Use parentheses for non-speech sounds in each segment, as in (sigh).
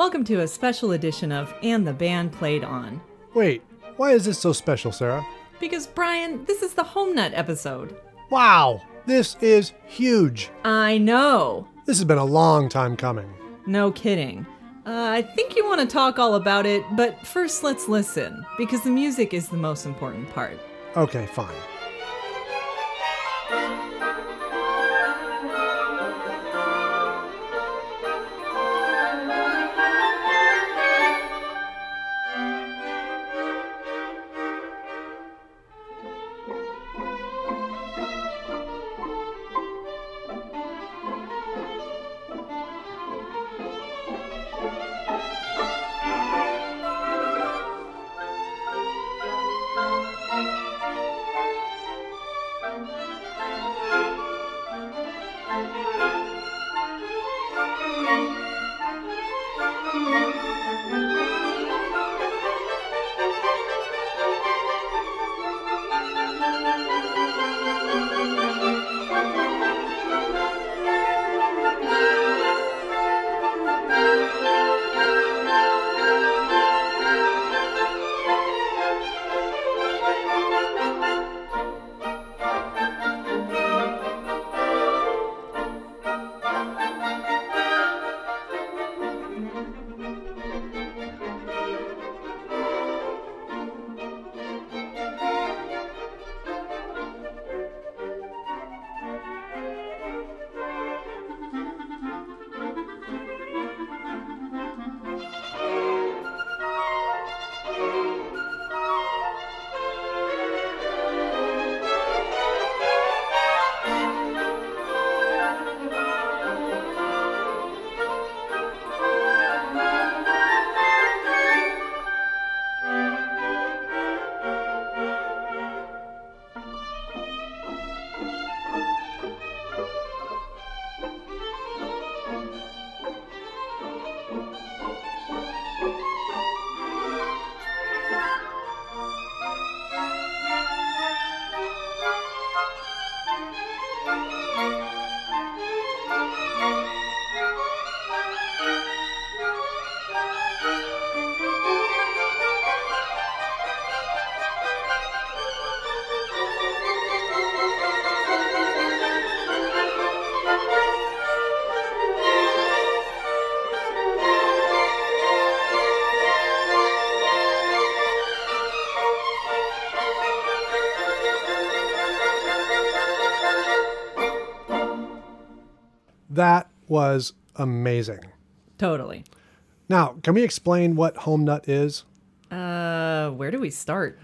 Welcome to a special edition of And the Band Played On. Wait, why is this so special, Sarah? Because, Brian, this is the Home Nut episode. Wow, this is huge. I know. This has been a long time coming. No kidding. Uh, I think you want to talk all about it, but first let's listen, because the music is the most important part. Okay, fine. Was amazing. Totally. Now, can we explain what home nut is? Uh, where do we start?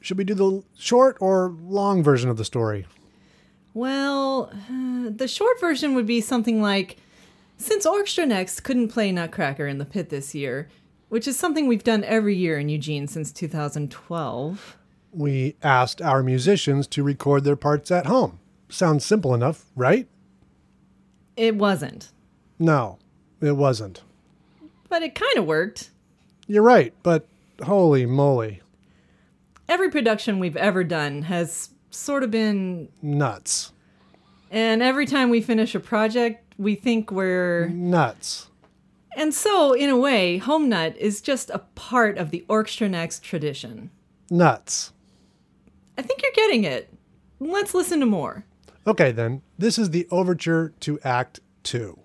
Should we do the short or long version of the story? Well, uh, the short version would be something like Since Orchestra Next couldn't play Nutcracker in the pit this year, which is something we've done every year in Eugene since 2012. We asked our musicians to record their parts at home. Sounds simple enough, right? It wasn't, No, it wasn't. but it kind of worked. You're right, but holy moly, Every production we've ever done has sort of been, nuts. and every time we finish a project, we think we're. Nuts. And so, in a way, Home Nut is just a part of the Orchestra Next tradition. Nuts. I think you're getting it. Let's listen to more. Okay, then, this is the overture to Act 2.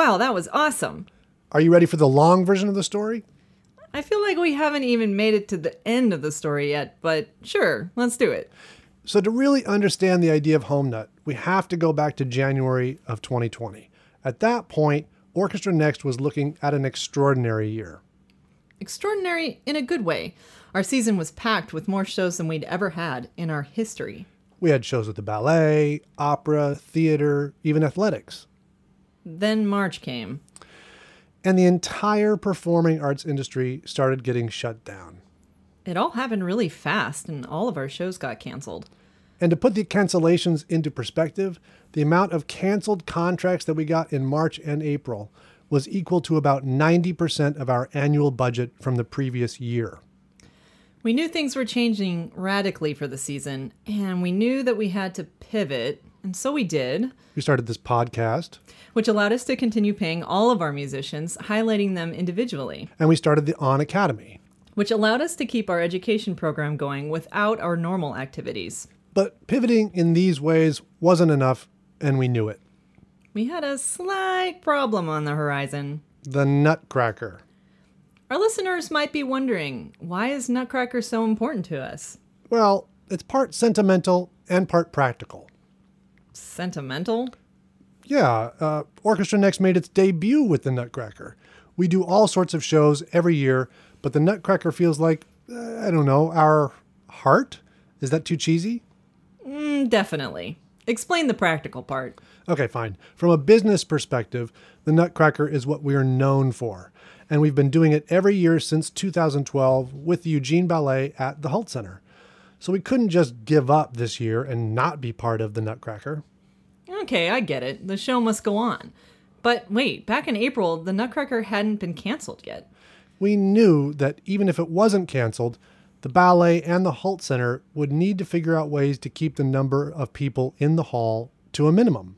Wow, that was awesome. Are you ready for the long version of the story? I feel like we haven't even made it to the end of the story yet, but sure, let's do it. So, to really understand the idea of Home Nut, we have to go back to January of 2020. At that point, Orchestra Next was looking at an extraordinary year. Extraordinary in a good way. Our season was packed with more shows than we'd ever had in our history. We had shows with the ballet, opera, theater, even athletics. Then March came. And the entire performing arts industry started getting shut down. It all happened really fast, and all of our shows got canceled. And to put the cancellations into perspective, the amount of canceled contracts that we got in March and April was equal to about 90% of our annual budget from the previous year. We knew things were changing radically for the season, and we knew that we had to pivot, and so we did. We started this podcast. Which allowed us to continue paying all of our musicians, highlighting them individually. And we started the On Academy. Which allowed us to keep our education program going without our normal activities. But pivoting in these ways wasn't enough, and we knew it. We had a slight problem on the horizon. The Nutcracker. Our listeners might be wondering why is Nutcracker so important to us? Well, it's part sentimental and part practical. Sentimental? Yeah, uh, Orchestra Next made its debut with the Nutcracker. We do all sorts of shows every year, but the Nutcracker feels like, uh, I don't know, our heart? Is that too cheesy? Mm, definitely. Explain the practical part. Okay, fine. From a business perspective, the Nutcracker is what we are known for. And we've been doing it every year since 2012 with the Eugene Ballet at the Hult Center. So we couldn't just give up this year and not be part of the Nutcracker. Okay, I get it. The show must go on. But wait, back in April, the Nutcracker hadn't been canceled yet. We knew that even if it wasn't canceled, the ballet and the Hult Center would need to figure out ways to keep the number of people in the hall to a minimum.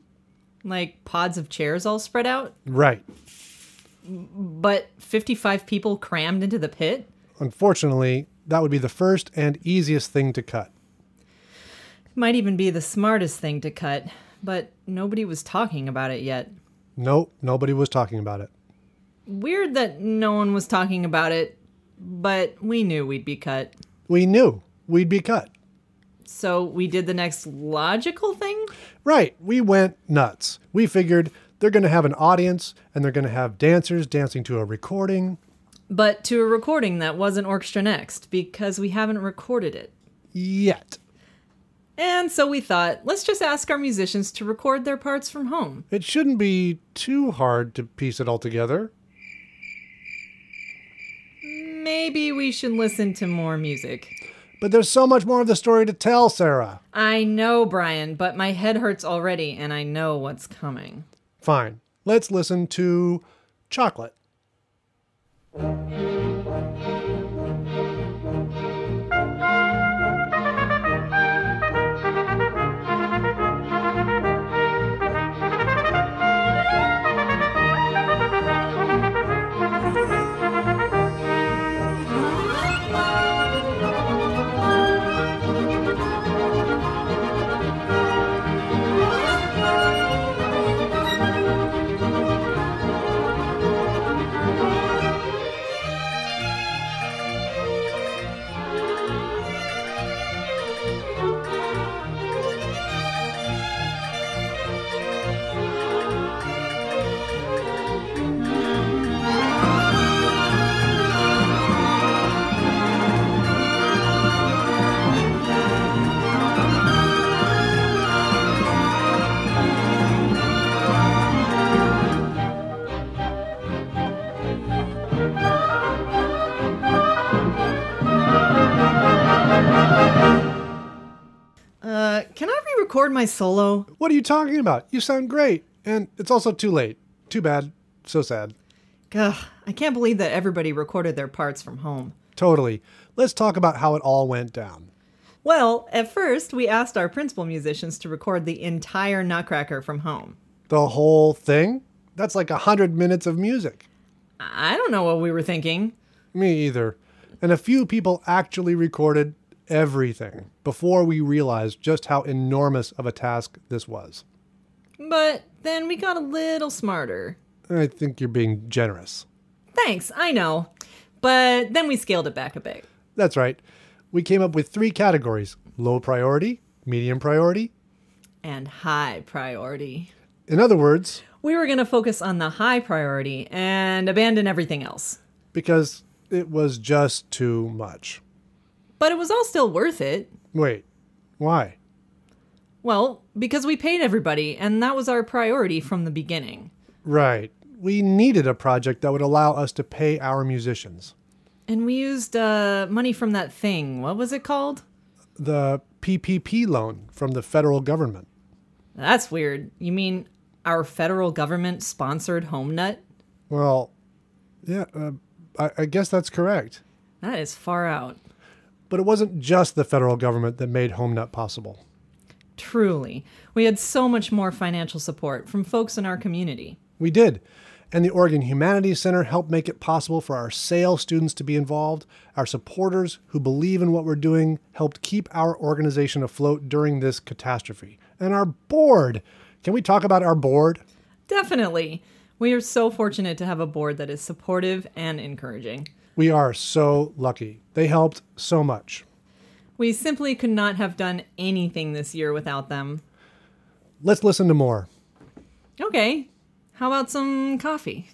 Like pods of chairs all spread out? Right. But 55 people crammed into the pit? Unfortunately, that would be the first and easiest thing to cut. Might even be the smartest thing to cut, but nobody was talking about it yet. Nope, nobody was talking about it. Weird that no one was talking about it, but we knew we'd be cut. We knew we'd be cut. So we did the next logical thing? Right, we went nuts. We figured they're going to have an audience and they're going to have dancers dancing to a recording. But to a recording that wasn't Orchestra Next because we haven't recorded it. Yet. And so we thought, let's just ask our musicians to record their parts from home. It shouldn't be too hard to piece it all together. Maybe we should listen to more music. But there's so much more of the story to tell, Sarah. I know, Brian, but my head hurts already and I know what's coming. Fine. Let's listen to Chocolate. Uh, my solo? What are you talking about? You sound great. And it's also too late. Too bad. So sad. Ugh, I can't believe that everybody recorded their parts from home. Totally. Let's talk about how it all went down. Well, at first, we asked our principal musicians to record the entire Nutcracker from home. The whole thing? That's like a hundred minutes of music. I don't know what we were thinking. Me either. And a few people actually recorded everything before we realized just how enormous of a task this was. But then we got a little smarter. I think you're being generous. Thanks, I know. But then we scaled it back a bit. That's right. We came up with three categories low priority, medium priority. And high priority. In other words, We were going to focus on the high priority and abandon everything else. because it was just too much. But it was all still worth it. Wait, why? Well, because we paid everybody, and that was our priority from the beginning. Right. We needed a project that would allow us to pay our musicians. And we used uh, money from that thing. What was it called? The PPP loan from the federal government. That's weird. You mean our federal government sponsored Home Nut? Well, yeah, uh, I, I guess that's correct. That is far out. But it wasn't just the federal government that made Home Nut possible. Truly. We had so much more financial support from folks in our community. We did. And the Oregon Humanities Center helped make it possible for our SAIL students to be involved. Our supporters who believe in what we're doing helped keep our organization afloat during this catastrophe. And our board. Can we talk about our board? Definitely. We are so fortunate to have a board that is supportive and encouraging. We are so lucky. They helped so much. We simply could not have done anything this year without them. Let's listen to more. Okay, how about some coffee?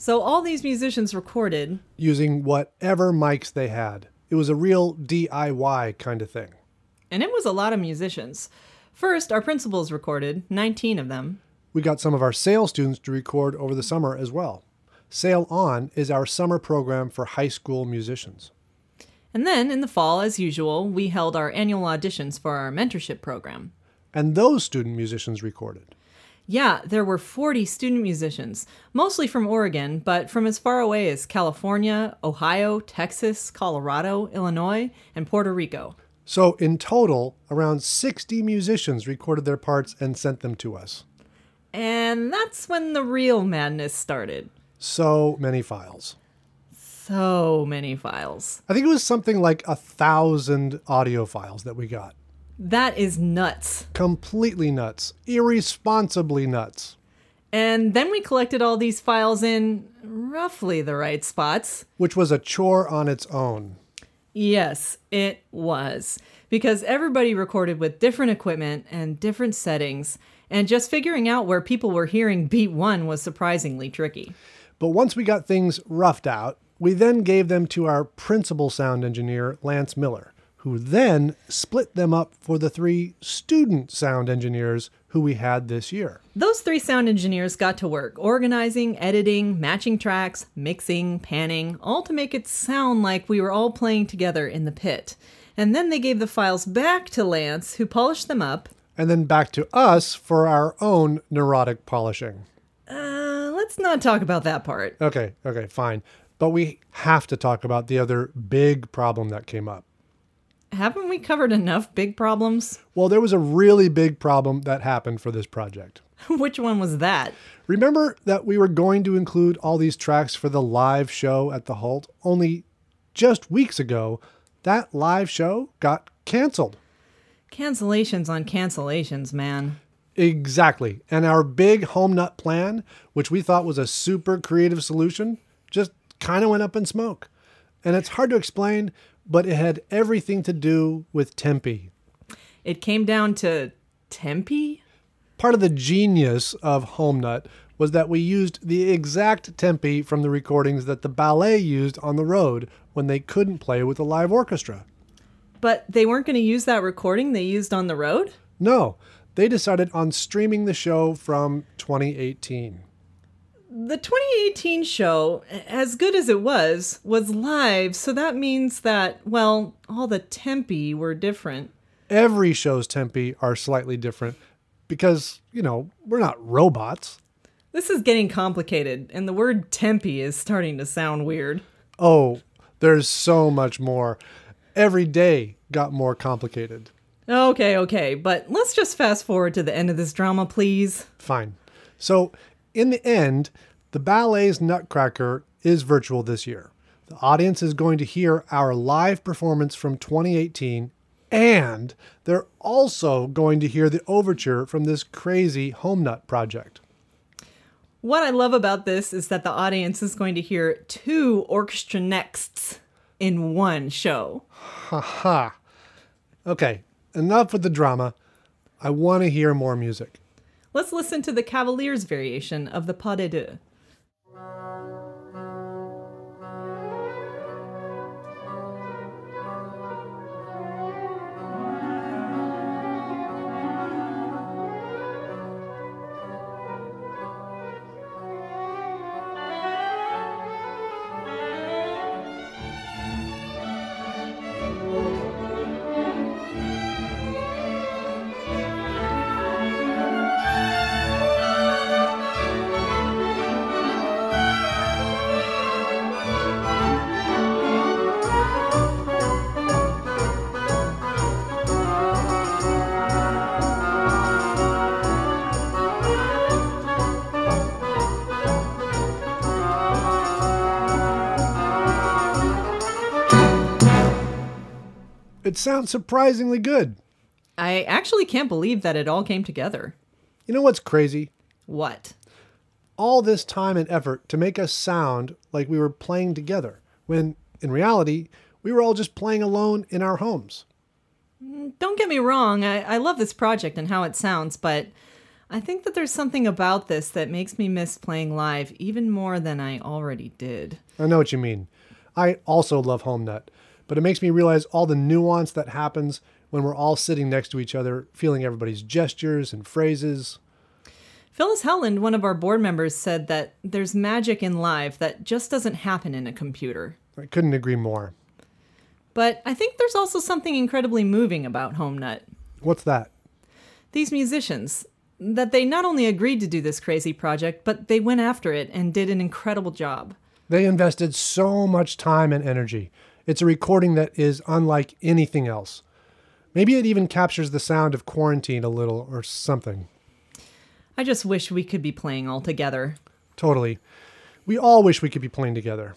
So all these musicians recorded, using whatever mics they had. It was a real DIY kind of thing. and it was a lot of musicians. First, our principals recorded, 19 of them. We got some of our SAIL students to record over the summer as well. Sail On is our summer program for high school musicians. And then in the fall, as usual, we held our annual auditions for our mentorship program. And those student musicians recorded. Yeah, there were 40 student musicians, mostly from Oregon, but from as far away as California, Ohio, Texas, Colorado, Illinois, and Puerto Rico. So, in total, around 60 musicians recorded their parts and sent them to us. And that's when the real madness started. So many files. So many files. I think it was something like a thousand audio files that we got. That is nuts. Completely nuts. Irresponsibly nuts. And then we collected all these files in roughly the right spots. Which was a chore on its own. Yes, it was. Because everybody recorded with different equipment and different settings, and just figuring out where people were hearing beat one was surprisingly tricky. But once we got things roughed out, we then gave them to our principal sound engineer, Lance Miller, who then split them up for the three student sound engineers who we had this year. Those three sound engineers got to work organizing, editing, matching tracks, mixing, panning, all to make it sound like we were all playing together in the pit. And then they gave the files back to Lance, who polished them up. And then back to us for our own neurotic polishing. Uh, let's not talk about that part. Okay, okay, fine. But we have to talk about the other big problem that came up. Haven't we covered enough big problems? Well, there was a really big problem that happened for this project. (laughs) Which one was that? Remember that we were going to include all these tracks for the live show at the Hult? Only just weeks ago, that live show got canceled. Cancellations on cancellations, man. Exactly. And our big home nut plan, which we thought was a super creative solution, just kind of went up in smoke. And it's hard to explain, but it had everything to do with tempi. It came down to tempi? Part of the genius of Home Nut was that we used the exact tempi from the recordings that the ballet used on the road when they couldn't play with a live orchestra. But they weren't going to use that recording they used on the road? No, they decided on streaming the show from 2018. The 2018 show, as good as it was, was live, so that means that, well, all the tempi were different. Every show's tempi are slightly different because, you know, we're not robots. This is getting complicated, and the word tempi is starting to sound weird. Oh, there's so much more. Every day got more complicated. Okay, okay, but let's just fast forward to the end of this drama, please. Fine. So, in the end, the ballet's Nutcracker is virtual this year. The audience is going to hear our live performance from 2018, and they're also going to hear the overture from this crazy Home Nut project. What I love about this is that the audience is going to hear two orchestra nexts in one show. Ha ha. Okay, enough with the drama. I want to hear more music. Let's listen to the Cavaliers variation of the Pas de deux. It sounds surprisingly good. I actually can't believe that it all came together. You know what's crazy? What? All this time and effort to make us sound like we were playing together, when in reality, we were all just playing alone in our homes. Mm, don't get me wrong, I, I love this project and how it sounds, but I think that there's something about this that makes me miss playing live even more than I already did. I know what you mean. I also love Home Nut, but it makes me realize all the nuance that happens when we're all sitting next to each other, feeling everybody's gestures and phrases. Phyllis Howland, one of our board members, said that there's magic in live that just doesn't happen in a computer. I couldn't agree more. But I think there's also something incredibly moving about Home Nut. What's that? These musicians, that they not only agreed to do this crazy project, but they went after it and did an incredible job. They invested so much time and energy. It's a recording that is unlike anything else. Maybe it even captures the sound of quarantine a little or something. I just wish we could be playing all together. Totally. We all wish we could be playing together.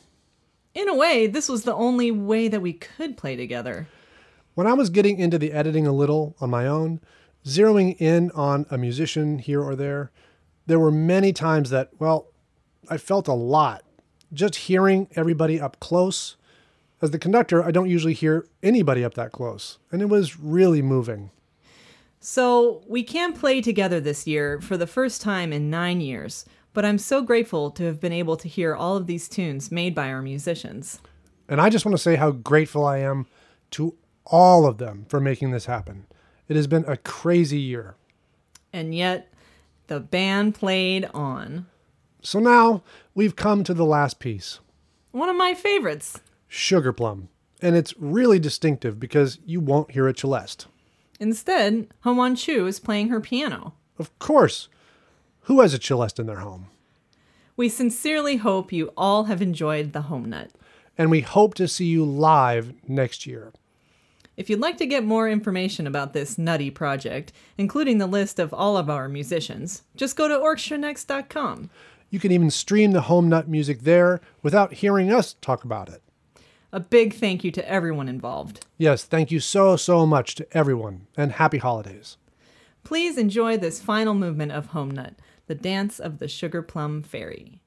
In a way, this was the only way that we could play together. When I was getting into the editing a little on my own, zeroing in on a musician here or there, there were many times that, well, I felt a lot. Just hearing everybody up close. As the conductor, I don't usually hear anybody up that close, and it was really moving. So, we can't play together this year for the first time in nine years, but I'm so grateful to have been able to hear all of these tunes made by our musicians. And I just want to say how grateful I am to all of them for making this happen. It has been a crazy year. And yet, the band played on. So now we've come to the last piece One of my favorites. Sugar Plum. And it's really distinctive because you won't hear a celeste. Instead, Hwan Chu is playing her piano. Of course. Who has a celeste in their home? We sincerely hope you all have enjoyed the Home Nut. And we hope to see you live next year. If you'd like to get more information about this nutty project, including the list of all of our musicians, just go to orchestranext.com. You can even stream the home nut music there without hearing us talk about it a big thank you to everyone involved. Yes, thank you so, so much to everyone, and happy holidays. Please enjoy this final movement of Home Nut, the dance of the Sugar Plum Fairy.